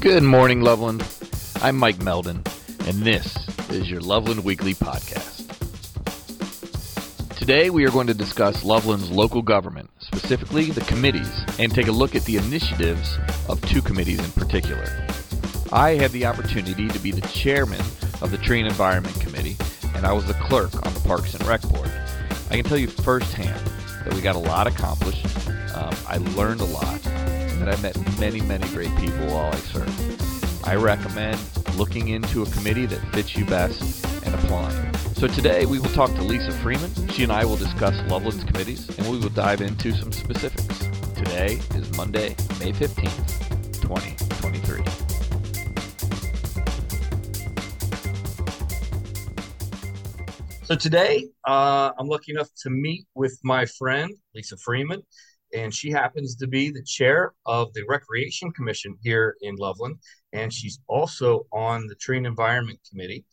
Good morning, Loveland. I'm Mike Meldon, and this is your Loveland Weekly Podcast. Today, we are going to discuss Loveland's local government, specifically the committees, and take a look at the initiatives of two committees in particular. I had the opportunity to be the chairman of the Tree and Environment Committee, and I was the clerk on the Parks and Rec Board. I can tell you firsthand that we got a lot accomplished. Um, I learned a lot I met many, many great people while I served. I recommend looking into a committee that fits you best and applying. So today we will talk to Lisa Freeman. She and I will discuss Loveland's committees and we will dive into some specifics. Today is Monday, May 15th, 2023. So today, uh, I'm lucky enough to meet with my friend Lisa Freeman and she happens to be the chair of the Recreation Commission here in Loveland, and she's also on the Tree and Environment Committee.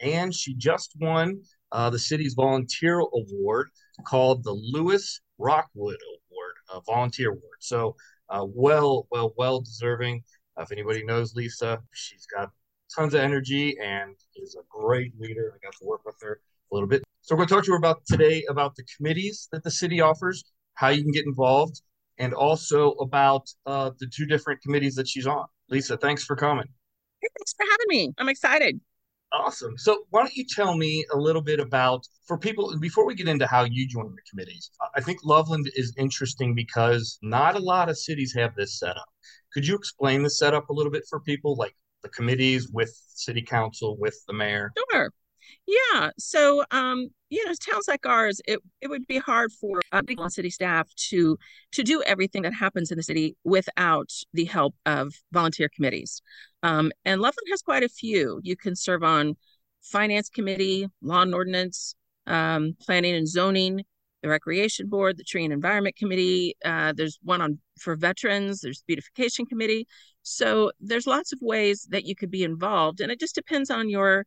And she just won uh, the city's volunteer award called the Lewis Rockwood Award, a volunteer award. So, uh, well, well, well deserving. Uh, if anybody knows Lisa, she's got tons of energy and is a great leader. I got to work with her a little bit. So, we're going to talk to her about today about the committees that the city offers how you can get involved, and also about uh, the two different committees that she's on. Lisa, thanks for coming. Hey, thanks for having me. I'm excited. Awesome. So, why don't you tell me a little bit about for people before we get into how you join the committees? I think Loveland is interesting because not a lot of cities have this setup. Could you explain the setup a little bit for people, like the committees with city council, with the mayor? Sure. Yeah. So, um, you know, towns like ours, it, it would be hard for uh, city staff to to do everything that happens in the city without the help of volunteer committees. Um, and Loveland has quite a few. You can serve on finance committee, law and ordinance, um, planning and zoning, the recreation board, the tree and environment committee. Uh, there's one on for veterans. There's beautification committee. So there's lots of ways that you could be involved, and it just depends on your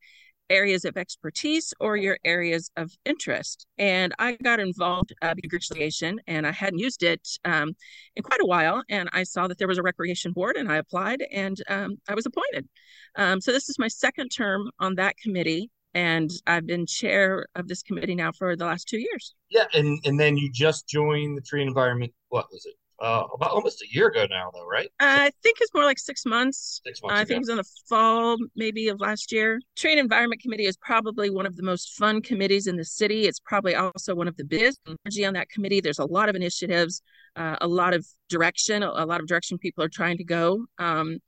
areas of expertise or your areas of interest. And I got involved uh, in recreation and I hadn't used it um, in quite a while. And I saw that there was a recreation board and I applied and um, I was appointed. Um, so this is my second term on that committee. And I've been chair of this committee now for the last two years. Yeah, and and then you just joined the tree environment. What was it? Uh, about almost a year ago now, though, right? I think it's more like six months. Six months. I ago. think it was in the fall, maybe of last year. Tree and Environment Committee is probably one of the most fun committees in the city. It's probably also one of the biggest energy on that committee. There's a lot of initiatives, uh, a lot of direction, a, a, lot of direction people are trying to go. Um,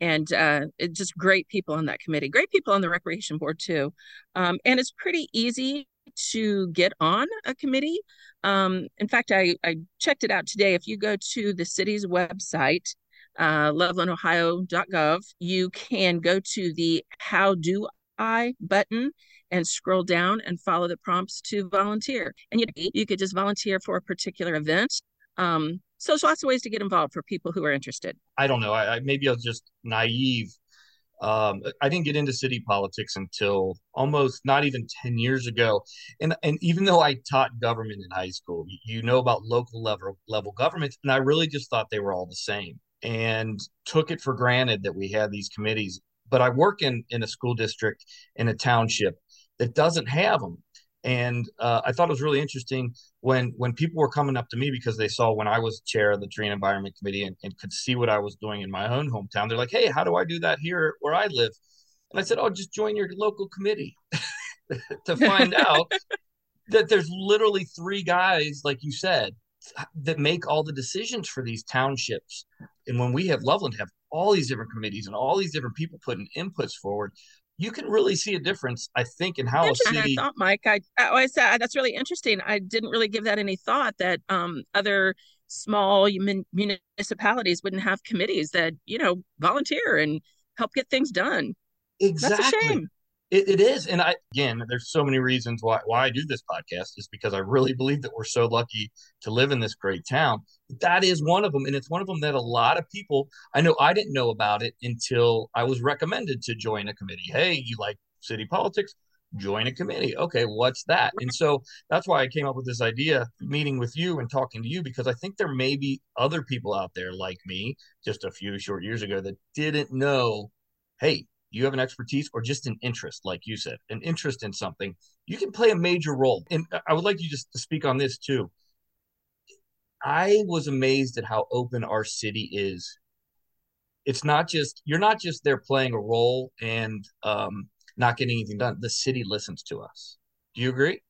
and uh, it's just great people on that committee, great people on the recreation board too. Um, and it's pretty easy to get on a committee. Um, in fact, I, I checked it out today. If you go to the city's website, uh, lovelandohio.gov, you can go to the How Do I button and scroll down and follow the prompts to volunteer. And you, you could just volunteer for a particular event. Um, so there's lots of ways to get involved for people who are interested. I don't know. I, I maybe I was just naive um, I didn't get into city politics until almost not even 10 years ago. And, and even though I taught government in high school, you know about local level, level governments, and I really just thought they were all the same and took it for granted that we had these committees. But I work in, in a school district in a township that doesn't have them. And uh, I thought it was really interesting when when people were coming up to me because they saw when I was chair of the Tree and Environment Committee and, and could see what I was doing in my own hometown. They're like, "Hey, how do I do that here where I live?" And I said, "Oh, just join your local committee to find out that there's literally three guys, like you said, that make all the decisions for these townships. And when we have Loveland have all these different committees and all these different people putting inputs forward, you can really see a difference, I think, in how a city. I thought, Mike, I, I said that's really interesting. I didn't really give that any thought that um, other small municipalities wouldn't have committees that you know volunteer and help get things done. Exactly. That's a shame. It, it is, and I again, there's so many reasons why why I do this podcast is because I really believe that we're so lucky to live in this great town. That is one of them, and it's one of them that a lot of people I know I didn't know about it until I was recommended to join a committee. Hey, you like city politics? join a committee. Okay, what's that? And so that's why I came up with this idea, meeting with you and talking to you, because I think there may be other people out there like me just a few short years ago that didn't know, hey, you have an expertise or just an interest, like you said, an interest in something, you can play a major role. And I would like you just to speak on this too. I was amazed at how open our city is. It's not just you're not just there playing a role and um, not getting anything done. The city listens to us. Do you agree?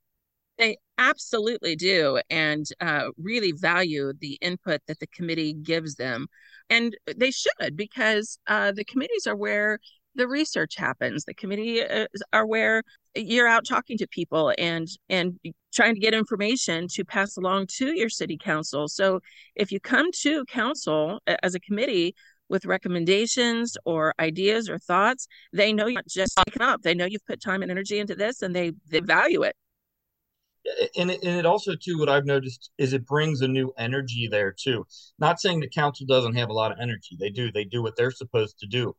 They absolutely do, and uh, really value the input that the committee gives them, and they should because uh, the committees are where the research happens. The committee uh, are where you're out talking to people and and trying to get information to pass along to your city council. So if you come to council as a committee with recommendations or ideas or thoughts, they know you're not just picking up. They know you've put time and energy into this and they they value it. And it, and it also too what I've noticed is it brings a new energy there too. Not saying the council doesn't have a lot of energy. They do. They do what they're supposed to do.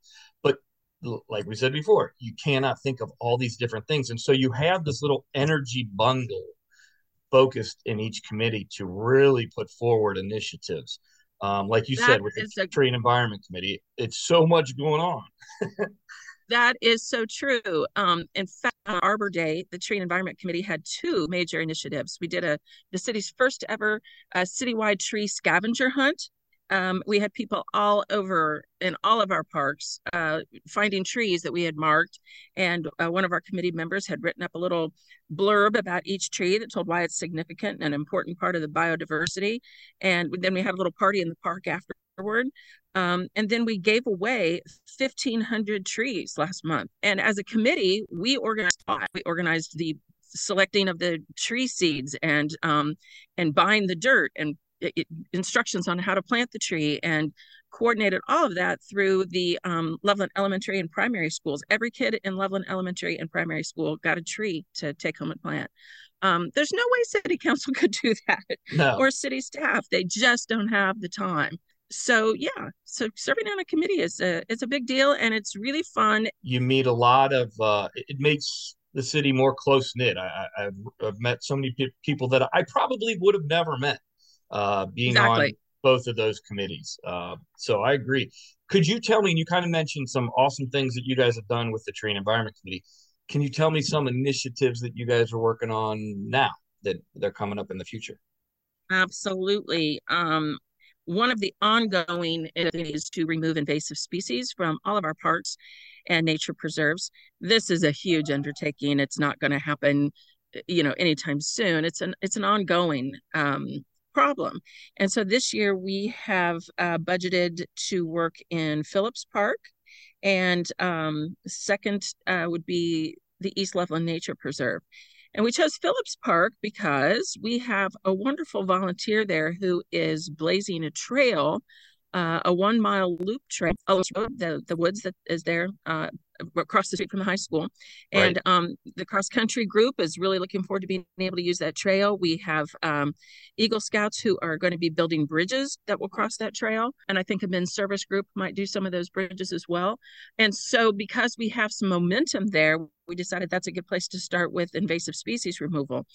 Like we said before, you cannot think of all these different things. And so you have this little energy bundle focused in each committee to really put forward initiatives. Um, like you that said, with the a, Tree and Environment Committee, it's so much going on. that is so true. Um, in fact, on Arbor Day, the Tree and Environment Committee had two major initiatives. We did a the city's first ever uh, citywide tree scavenger hunt um, we had people all over in all of our parks uh, finding trees that we had marked. And uh, one of our committee members had written up a little blurb about each tree that told why it's significant and an important part of the biodiversity. And then we had a little party in the park afterward. Um, and then we gave away 1,500 trees last month. And as a committee, we organized we organized the selecting of the tree seeds and um, and buying the dirt and it, instructions on how to plant the tree and coordinated all of that through the um, Loveland Elementary and Primary schools. Every kid in Loveland Elementary and Primary School got a tree to take home and plant. Um, there's no way city council could do that no. or city staff. They just don't have the time. So yeah, so serving on a committee is a it's a big deal and it's really fun. You meet a lot of uh, it makes the city more close knit. I, have met so many pe- people that I probably would have never met uh, being exactly. on both of those committees. Uh, so I agree. Could you tell me? And you kind of mentioned some awesome things that you guys have done with the Tree and Environment Committee. Can you tell me some initiatives that you guys are working on now that they're coming up in the future? Absolutely. Um, one of the ongoing is to remove invasive species from all of our parks and nature preserves. This is a huge undertaking. It's not going to happen, you know, anytime soon. It's an it's an ongoing um, problem. And so this year we have uh, budgeted to work in Phillips Park, and um, second uh, would be the East Loveland Nature Preserve. And we chose Phillips Park because we have a wonderful volunteer there who is blazing a trail uh, a one mile loop trail, the, the woods that is there uh, across the street from the high school. And right. um, the cross country group is really looking forward to being able to use that trail. We have um, Eagle Scouts who are going to be building bridges that will cross that trail. And I think a men's service group might do some of those bridges as well. And so, because we have some momentum there, we decided that's a good place to start with invasive species removal.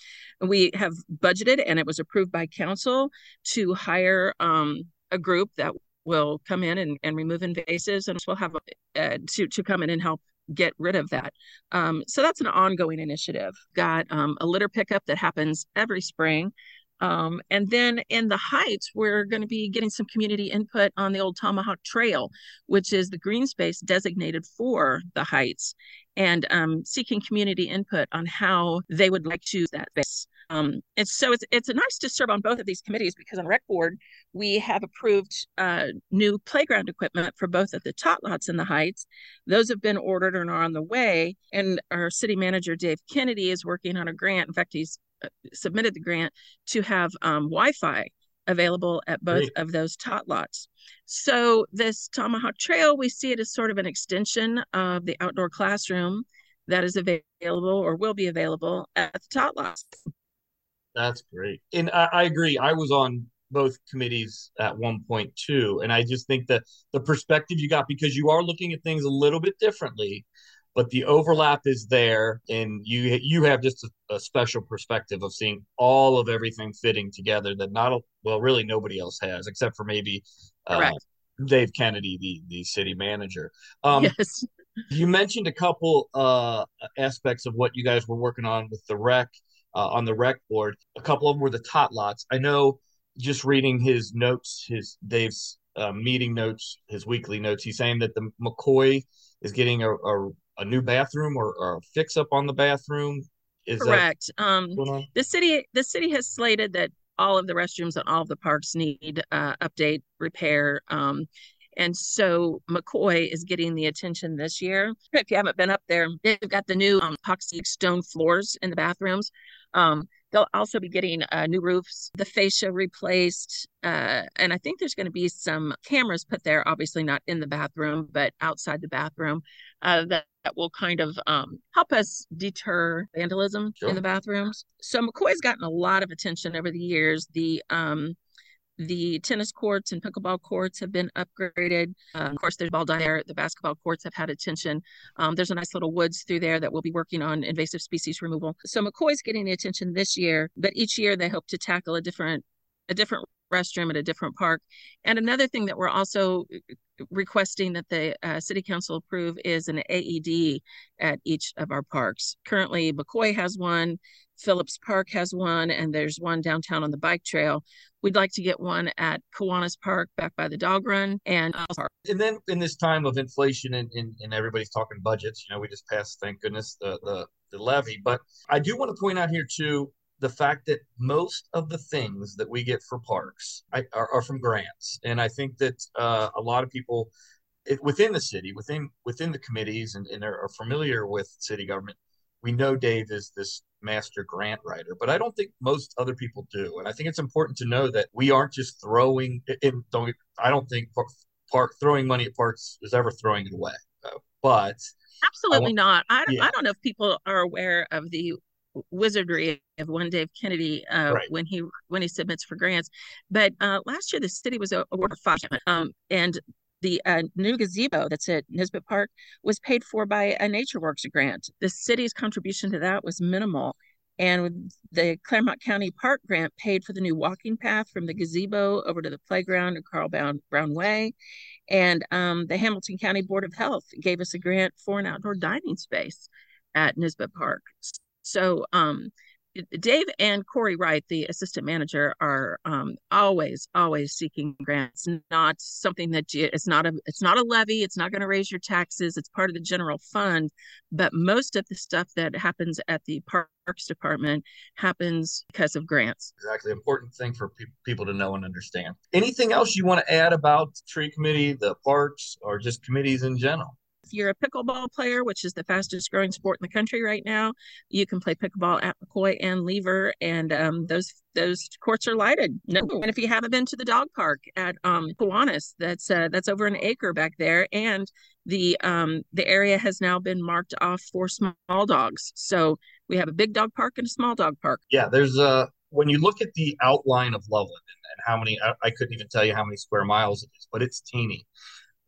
We have budgeted and it was approved by council to hire um, a group that will come in and, and remove invasives and we'll have uh, to, to come in and help get rid of that. Um, so that's an ongoing initiative. Got um, a litter pickup that happens every spring. Um, and then in the Heights, we're going to be getting some community input on the old Tomahawk Trail, which is the green space designated for the Heights, and um, seeking community input on how they would like to use that space. Um, and so it's it's nice to serve on both of these committees because on rec board we have approved uh, new playground equipment for both of the tot lots in the heights. Those have been ordered and are on the way. And our city manager Dave Kennedy is working on a grant. In fact, he's uh, submitted the grant to have um, Wi-Fi available at both Great. of those tot lots. So this Tomahawk Trail, we see it as sort of an extension of the outdoor classroom that is available or will be available at the tot lots. That's great. And I, I, agree. I was on both committees at one point too. And I just think that the perspective you got, because you are looking at things a little bit differently, but the overlap is there, and you you have just a, a special perspective of seeing all of everything fitting together that not well really nobody else has except for maybe uh, Dave Kennedy, the the city manager. Um, yes. You mentioned a couple uh, aspects of what you guys were working on with the rec uh, on the rec board. A couple of them were the tot lots. I know just reading his notes, his Dave's uh, meeting notes, his weekly notes. He's saying that the McCoy is getting a, a, a new bathroom or, or, a fix up on the bathroom. Is correct? um, the city the city has slated that all of the restrooms and all of the parks need uh, update, repair. Um, and so McCoy is getting the attention this year. If you haven't been up there, they've got the new um, epoxy stone floors in the bathrooms. Um, they'll also be getting uh, new roofs, the fascia replaced, uh, and I think there's going to be some cameras put there. Obviously, not in the bathroom, but outside the bathroom, uh, that, that will kind of um, help us deter vandalism sure. in the bathrooms. So McCoy's gotten a lot of attention over the years. The um, the tennis courts and pickleball courts have been upgraded. Um, of course, there's ball there. The basketball courts have had attention. Um, there's a nice little woods through there that we'll be working on invasive species removal. So McCoy's getting the attention this year, but each year they hope to tackle a different a different restroom at a different park. And another thing that we're also requesting that the uh, city council approve is an AED at each of our parks. Currently, McCoy has one, Phillips Park has one, and there's one downtown on the bike trail. We'd like to get one at Kiwanis Park back by the dog run and Park. And then in this time of inflation and, and, and everybody's talking budgets, you know, we just passed, thank goodness, the, the, the levy. But I do want to point out here too, the fact that most of the things that we get for parks are, are from grants. And I think that uh, a lot of people it, within the city, within within the committees and, and are, are familiar with city government, we know Dave is this master grant writer, but I don't think most other people do. And I think it's important to know that we aren't just throwing in. Don't I don't think park throwing money at parks is ever throwing it away. Uh, but absolutely I want, not. I yeah. I don't know if people are aware of the wizardry of one Dave Kennedy uh, right. when he when he submits for grants. But uh, last year the city was awarded five, um, and the uh, new gazebo that's at Nisbet Park was paid for by a NatureWorks grant. The city's contribution to that was minimal. And the Clermont County Park grant paid for the new walking path from the gazebo over to the playground at Carl Brown, Brown Way. And um, the Hamilton County Board of Health gave us a grant for an outdoor dining space at Nisbet Park. So um, Dave and Corey Wright, the assistant manager, are um, always, always seeking grants. Not something that you, it's not a, it's not a levy. It's not going to raise your taxes. It's part of the general fund. But most of the stuff that happens at the parks department happens because of grants. Exactly, important thing for pe- people to know and understand. Anything else you want to add about the tree committee, the parks, or just committees in general? If you're a pickleball player, which is the fastest growing sport in the country right now, you can play pickleball at McCoy and Lever, and um, those those courts are lighted. No, and if you haven't been to the dog park at um, Kiwanis, that's uh, that's over an acre back there, and the um, the area has now been marked off for small dogs. So we have a big dog park and a small dog park. Yeah, there's a when you look at the outline of Loveland and, and how many, I, I, couldn't even tell you how many square miles it is, but it's teeny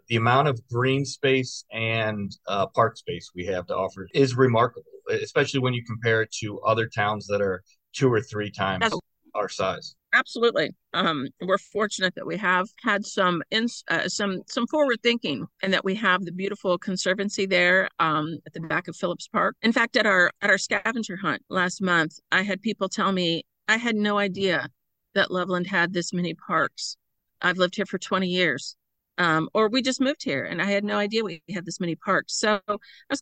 the amount of green space and uh, park space we have to offer is remarkable, especially when you compare it to other towns that are two or three times That's, our size. Absolutely. Um, we're fortunate that we have had some in, uh, some some forward thinking, and that we have the beautiful conservancy there um, at the back of Phillips Park. In fact, at our at our scavenger hunt last month, I had people tell me I had no idea that Loveland had this many parks. I've lived here for 20 years um, or we just moved here and I had no idea we had this many parks. So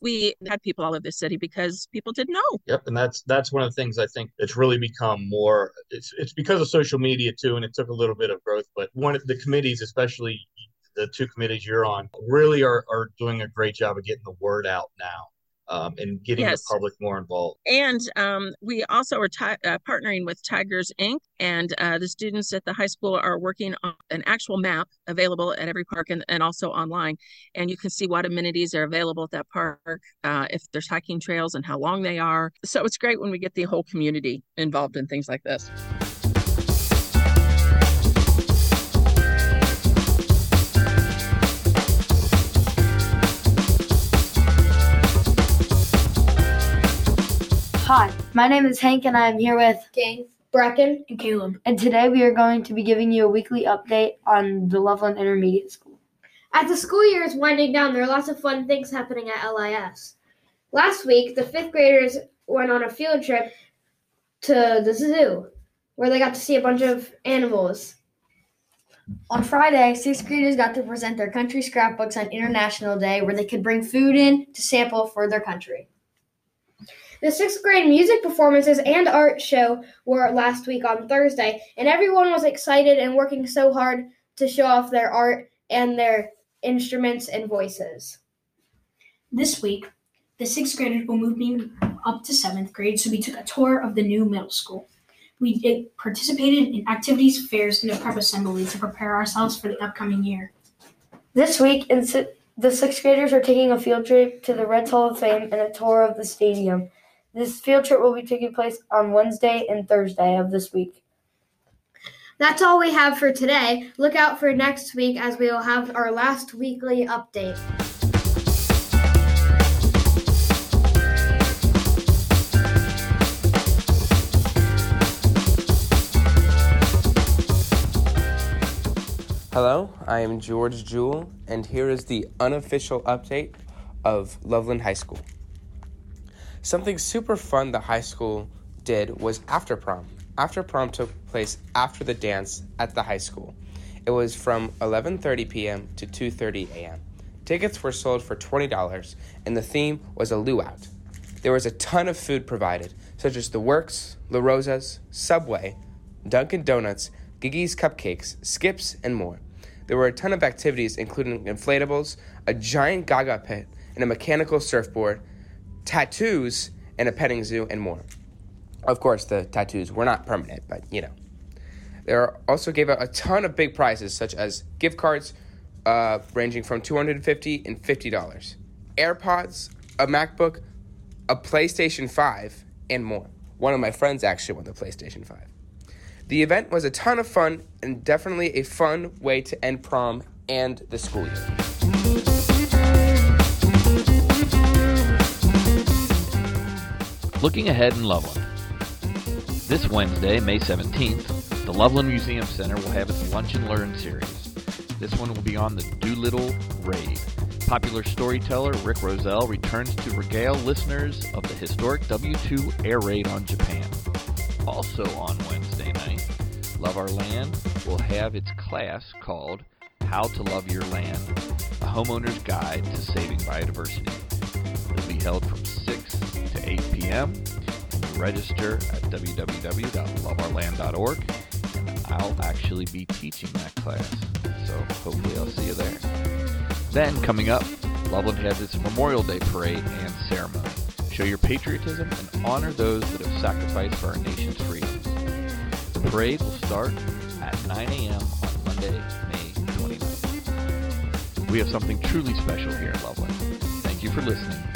we had people all over the city because people didn't know. Yep, and that's that's one of the things I think it's really become more. It's it's because of social media too, and it took a little bit of growth. But one of the committees, especially the two committees you're on, really are are doing a great job of getting the word out now um, and getting yes. the public more involved. And um, we also are uh, partnering with Tigers Inc. And uh, the students at the high school are working on an actual map available at every park and, and also online. And you can see what amenities are available at that park, uh, if there's hiking trails and how long they are. So it's great when we get the whole community involved in things like this. My name is Hank, and I am here with Gang, Bracken, and Caleb. And today we are going to be giving you a weekly update on the Loveland Intermediate School. As the school year is winding down, there are lots of fun things happening at LIS. Last week, the fifth graders went on a field trip to the zoo, where they got to see a bunch of animals. On Friday, sixth graders got to present their country scrapbooks on International Day, where they could bring food in to sample for their country. The sixth grade music performances and art show were last week on Thursday, and everyone was excited and working so hard to show off their art and their instruments and voices. This week, the sixth graders were moving up to seventh grade, so we took a tour of the new middle school. We participated in activities, fairs, and a prep assembly to prepare ourselves for the upcoming year. This week, in the sixth graders are taking a field trip to the Reds Hall of Fame and a tour of the stadium. This field trip will be taking place on Wednesday and Thursday of this week. That's all we have for today. Look out for next week as we will have our last weekly update. Hello, I am George Jewell, and here is the unofficial update of Loveland High School. Something super fun the high school did was after prom. After prom took place after the dance at the high school. It was from 11:30 p.m. to 2:30 a.m. Tickets were sold for $20 and the theme was a luau. There was a ton of food provided, such as The Works, LaRosa's, Subway, Dunkin' Donuts, Gigi's Cupcakes, Skips, and more. There were a ton of activities, including inflatables, a giant gaga pit, and a mechanical surfboard, tattoos, and a petting zoo, and more. Of course, the tattoos were not permanent, but you know. There also gave out a ton of big prizes, such as gift cards uh, ranging from 250 and $50, AirPods, a MacBook, a PlayStation 5, and more. One of my friends actually won the PlayStation 5. The event was a ton of fun and definitely a fun way to end prom and the school year. Looking ahead in Loveland. This Wednesday, May 17th, the Loveland Museum Center will have its Lunch and Learn series. This one will be on the Doolittle Raid. Popular storyteller Rick Roselle returns to regale listeners of the historic W2 air raid on Japan. Also on Wednesday night, Love Our Land will have its class called How to Love Your Land, a homeowner's guide to saving biodiversity. It will be held from 6 to 8 p.m. Register at www.loveourland.org. And I'll actually be teaching that class, so hopefully I'll see you there. Then, coming up, Loveland has its Memorial Day parade and ceremony. Show your patriotism and honor those that have sacrificed for our nation's freedoms. The parade will start at 9 a.m. on Monday, May 29th. We have something truly special here in Loveland. Thank you for listening.